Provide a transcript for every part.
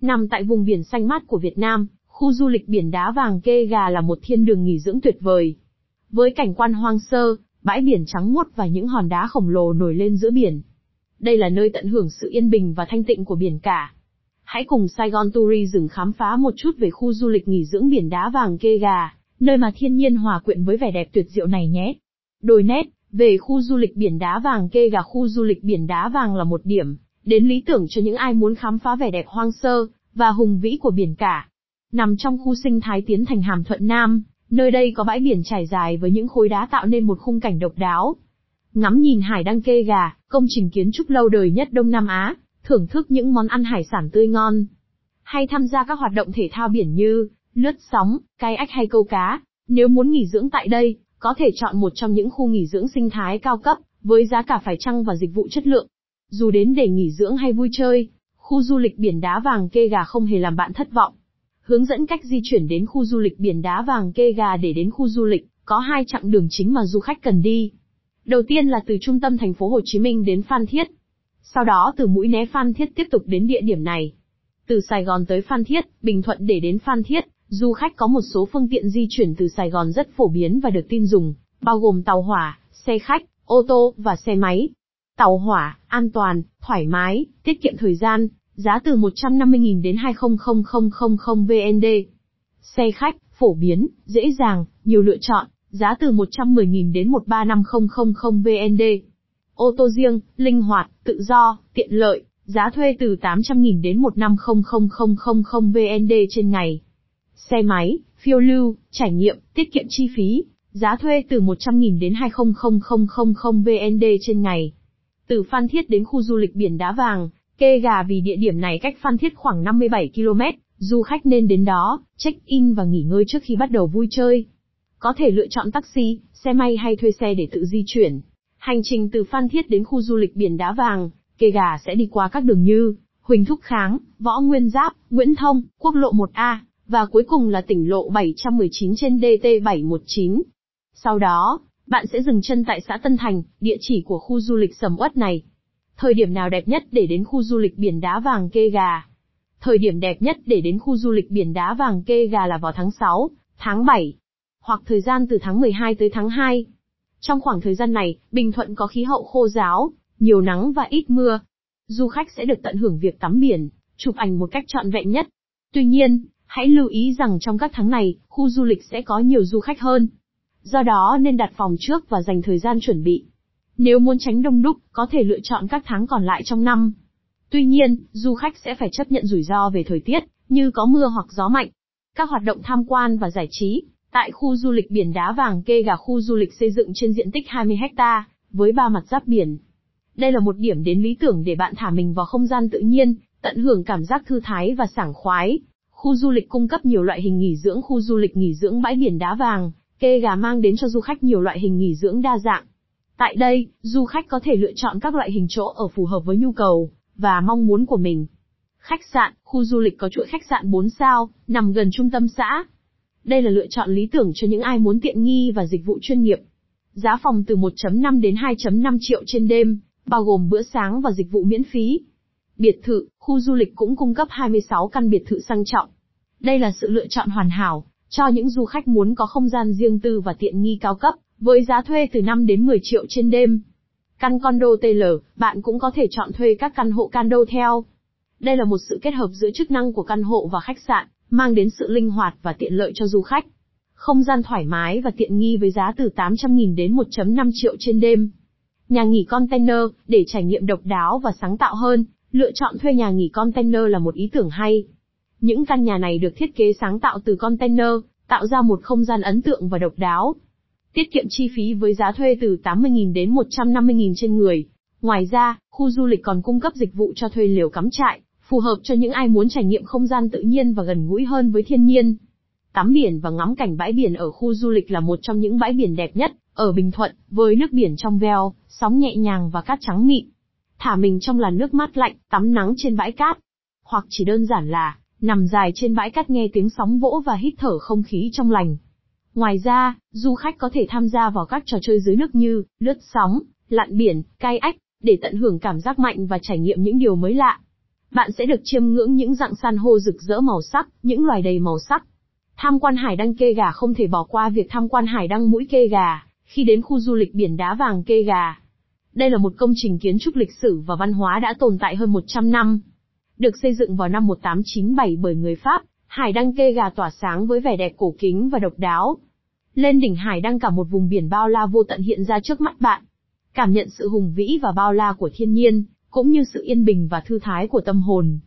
Nằm tại vùng biển xanh mát của Việt Nam, khu du lịch biển đá vàng Kê Gà là một thiên đường nghỉ dưỡng tuyệt vời. Với cảnh quan hoang sơ, bãi biển trắng muốt và những hòn đá khổng lồ nổi lên giữa biển. Đây là nơi tận hưởng sự yên bình và thanh tịnh của biển cả. Hãy cùng Saigon Tourism khám phá một chút về khu du lịch nghỉ dưỡng biển đá vàng Kê Gà, nơi mà thiên nhiên hòa quyện với vẻ đẹp tuyệt diệu này nhé. Đôi nét, về khu du lịch biển đá vàng Kê Gà Khu du lịch biển đá vàng là một điểm, đến lý tưởng cho những ai muốn khám phá vẻ đẹp hoang sơ, và hùng vĩ của biển cả. Nằm trong khu sinh thái tiến thành Hàm Thuận Nam, nơi đây có bãi biển trải dài với những khối đá tạo nên một khung cảnh độc đáo. Ngắm nhìn hải đăng kê gà, công trình kiến trúc lâu đời nhất Đông Nam Á, thưởng thức những món ăn hải sản tươi ngon. Hay tham gia các hoạt động thể thao biển như lướt sóng, cay ách hay câu cá. Nếu muốn nghỉ dưỡng tại đây, có thể chọn một trong những khu nghỉ dưỡng sinh thái cao cấp, với giá cả phải chăng và dịch vụ chất lượng. Dù đến để nghỉ dưỡng hay vui chơi, khu du lịch biển đá vàng kê gà không hề làm bạn thất vọng. Hướng dẫn cách di chuyển đến khu du lịch biển đá vàng kê gà để đến khu du lịch, có hai chặng đường chính mà du khách cần đi. Đầu tiên là từ trung tâm thành phố Hồ Chí Minh đến Phan Thiết. Sau đó từ Mũi Né Phan Thiết tiếp tục đến địa điểm này. Từ Sài Gòn tới Phan Thiết, Bình Thuận để đến Phan Thiết, du khách có một số phương tiện di chuyển từ Sài Gòn rất phổ biến và được tin dùng, bao gồm tàu hỏa, xe khách, ô tô và xe máy. Tàu hỏa, an toàn, thoải mái, tiết kiệm thời gian, giá từ 150.000 đến 200.000 VND. Xe khách, phổ biến, dễ dàng, nhiều lựa chọn, giá từ 110.000 đến 135.000 VND. Ô tô riêng, linh hoạt, tự do, tiện lợi, giá thuê từ 800.000 đến 150.000 VND trên ngày. Xe máy, phiêu lưu, trải nghiệm, tiết kiệm chi phí, giá thuê từ 100.000 đến 200.000 VND trên ngày. Từ Phan Thiết đến khu du lịch biển Đá Vàng, Kê Gà vì địa điểm này cách Phan Thiết khoảng 57 km, du khách nên đến đó, check-in và nghỉ ngơi trước khi bắt đầu vui chơi. Có thể lựa chọn taxi, xe may hay thuê xe để tự di chuyển. Hành trình từ Phan Thiết đến khu du lịch biển Đá Vàng, Kê Gà sẽ đi qua các đường như Huỳnh Thúc Kháng, Võ Nguyên Giáp, Nguyễn Thông, Quốc lộ 1A, và cuối cùng là tỉnh lộ 719 trên DT719. Sau đó, bạn sẽ dừng chân tại xã Tân Thành, địa chỉ của khu du lịch sầm uất này. Thời điểm nào đẹp nhất để đến khu du lịch biển đá vàng kê gà? Thời điểm đẹp nhất để đến khu du lịch biển đá vàng kê gà là vào tháng 6, tháng 7, hoặc thời gian từ tháng 12 tới tháng 2. Trong khoảng thời gian này, Bình Thuận có khí hậu khô giáo, nhiều nắng và ít mưa. Du khách sẽ được tận hưởng việc tắm biển, chụp ảnh một cách trọn vẹn nhất. Tuy nhiên, hãy lưu ý rằng trong các tháng này, khu du lịch sẽ có nhiều du khách hơn. Do đó nên đặt phòng trước và dành thời gian chuẩn bị. Nếu muốn tránh đông đúc, có thể lựa chọn các tháng còn lại trong năm. Tuy nhiên, du khách sẽ phải chấp nhận rủi ro về thời tiết, như có mưa hoặc gió mạnh. Các hoạt động tham quan và giải trí, tại khu du lịch biển đá vàng kê gà khu du lịch xây dựng trên diện tích 20 ha, với ba mặt giáp biển. Đây là một điểm đến lý tưởng để bạn thả mình vào không gian tự nhiên, tận hưởng cảm giác thư thái và sảng khoái. Khu du lịch cung cấp nhiều loại hình nghỉ dưỡng khu du lịch nghỉ dưỡng bãi biển đá vàng, kê gà mang đến cho du khách nhiều loại hình nghỉ dưỡng đa dạng. Tại đây, du khách có thể lựa chọn các loại hình chỗ ở phù hợp với nhu cầu và mong muốn của mình. Khách sạn, khu du lịch có chuỗi khách sạn 4 sao, nằm gần trung tâm xã. Đây là lựa chọn lý tưởng cho những ai muốn tiện nghi và dịch vụ chuyên nghiệp. Giá phòng từ 1.5 đến 2.5 triệu trên đêm, bao gồm bữa sáng và dịch vụ miễn phí. Biệt thự, khu du lịch cũng cung cấp 26 căn biệt thự sang trọng. Đây là sự lựa chọn hoàn hảo cho những du khách muốn có không gian riêng tư và tiện nghi cao cấp, với giá thuê từ 5 đến 10 triệu trên đêm. Căn condo TL, bạn cũng có thể chọn thuê các căn hộ condo theo. Đây là một sự kết hợp giữa chức năng của căn hộ và khách sạn, mang đến sự linh hoạt và tiện lợi cho du khách. Không gian thoải mái và tiện nghi với giá từ 800.000 đến 1.5 triệu trên đêm. Nhà nghỉ container, để trải nghiệm độc đáo và sáng tạo hơn, lựa chọn thuê nhà nghỉ container là một ý tưởng hay. Những căn nhà này được thiết kế sáng tạo từ container, tạo ra một không gian ấn tượng và độc đáo. Tiết kiệm chi phí với giá thuê từ 80.000 đến 150.000 trên người. Ngoài ra, khu du lịch còn cung cấp dịch vụ cho thuê liều cắm trại, phù hợp cho những ai muốn trải nghiệm không gian tự nhiên và gần gũi hơn với thiên nhiên. Tắm biển và ngắm cảnh bãi biển ở khu du lịch là một trong những bãi biển đẹp nhất ở Bình Thuận, với nước biển trong veo, sóng nhẹ nhàng và cát trắng mịn. Thả mình trong làn nước mát lạnh, tắm nắng trên bãi cát. Hoặc chỉ đơn giản là nằm dài trên bãi cát nghe tiếng sóng vỗ và hít thở không khí trong lành. Ngoài ra, du khách có thể tham gia vào các trò chơi dưới nước như lướt sóng, lặn biển, cay ách, để tận hưởng cảm giác mạnh và trải nghiệm những điều mới lạ. Bạn sẽ được chiêm ngưỡng những dạng san hô rực rỡ màu sắc, những loài đầy màu sắc. Tham quan hải đăng kê gà không thể bỏ qua việc tham quan hải đăng mũi kê gà, khi đến khu du lịch biển đá vàng kê gà. Đây là một công trình kiến trúc lịch sử và văn hóa đã tồn tại hơn 100 năm. Được xây dựng vào năm 1897 bởi người Pháp, hải đăng kê gà tỏa sáng với vẻ đẹp cổ kính và độc đáo. Lên đỉnh hải đăng cả một vùng biển bao la vô tận hiện ra trước mắt bạn. Cảm nhận sự hùng vĩ và bao la của thiên nhiên, cũng như sự yên bình và thư thái của tâm hồn.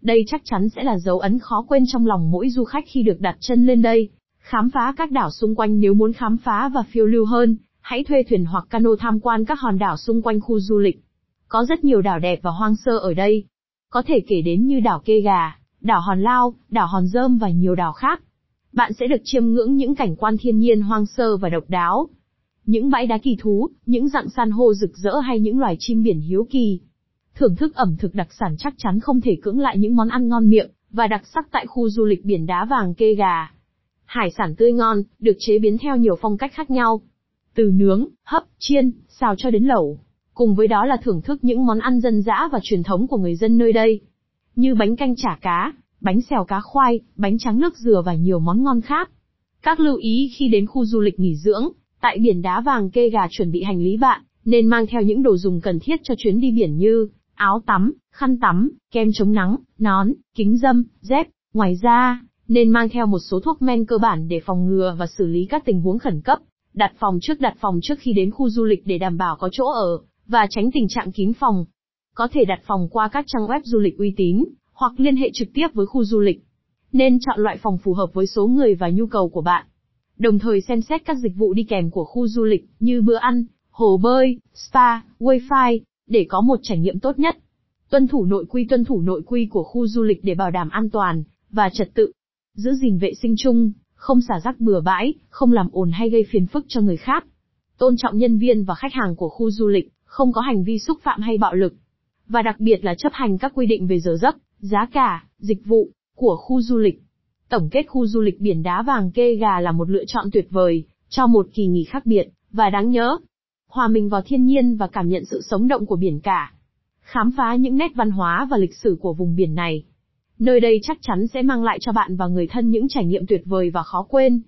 Đây chắc chắn sẽ là dấu ấn khó quên trong lòng mỗi du khách khi được đặt chân lên đây. Khám phá các đảo xung quanh nếu muốn khám phá và phiêu lưu hơn, hãy thuê thuyền hoặc cano tham quan các hòn đảo xung quanh khu du lịch. Có rất nhiều đảo đẹp và hoang sơ ở đây. Có thể kể đến như đảo Kê Gà, đảo Hòn Lao, đảo Hòn Dơm và nhiều đảo khác. Bạn sẽ được chiêm ngưỡng những cảnh quan thiên nhiên hoang sơ và độc đáo. Những bãi đá kỳ thú, những dạng san hô rực rỡ hay những loài chim biển hiếu kỳ. Thưởng thức ẩm thực đặc sản chắc chắn không thể cưỡng lại những món ăn ngon miệng, và đặc sắc tại khu du lịch biển đá vàng Kê Gà. Hải sản tươi ngon, được chế biến theo nhiều phong cách khác nhau. Từ nướng, hấp, chiên, xào cho đến lẩu. Cùng với đó là thưởng thức những món ăn dân dã và truyền thống của người dân nơi đây. Như bánh canh chả cá, bánh xèo cá khoai, bánh trắng nước dừa và nhiều món ngon khác. Các lưu ý khi đến khu du lịch nghỉ dưỡng, tại biển đá vàng kê gà chuẩn bị hành lý bạn, nên mang theo những đồ dùng cần thiết cho chuyến đi biển như áo tắm, khăn tắm, kem chống nắng, nón, kính dâm, dép. Ngoài ra, nên mang theo một số thuốc men cơ bản để phòng ngừa và xử lý các tình huống khẩn cấp. Đặt phòng trước đặt phòng trước khi đến khu du lịch để đảm bảo có chỗ ở, và tránh tình trạng kín phòng. Có thể đặt phòng qua các trang web du lịch uy tín, hoặc liên hệ trực tiếp với khu du lịch. Nên chọn loại phòng phù hợp với số người và nhu cầu của bạn. Đồng thời xem xét các dịch vụ đi kèm của khu du lịch, như bữa ăn, hồ bơi, spa, wifi, để có một trải nghiệm tốt nhất. Tuân thủ nội quy tuân thủ nội quy của khu du lịch để bảo đảm an toàn và trật tự. Giữ gìn vệ sinh chung, không xả rác bừa bãi, không làm ồn hay gây phiền phức cho người khác. Tôn trọng nhân viên và khách hàng của khu du lịch, không có hành vi xúc phạm hay bạo lực. Và đặc biệt là chấp hành các quy định về giờ giấc, giá cả, dịch vụ của khu du lịch. Tổng kết khu du lịch biển đá vàng kê gà là một lựa chọn tuyệt vời cho một kỳ nghỉ khác biệt và đáng nhớ. Hòa mình vào thiên nhiên và cảm nhận sự sống động của biển cả. Khám phá những nét văn hóa và lịch sử của vùng biển này. Nơi đây chắc chắn sẽ mang lại cho bạn và người thân những trải nghiệm tuyệt vời và khó quên.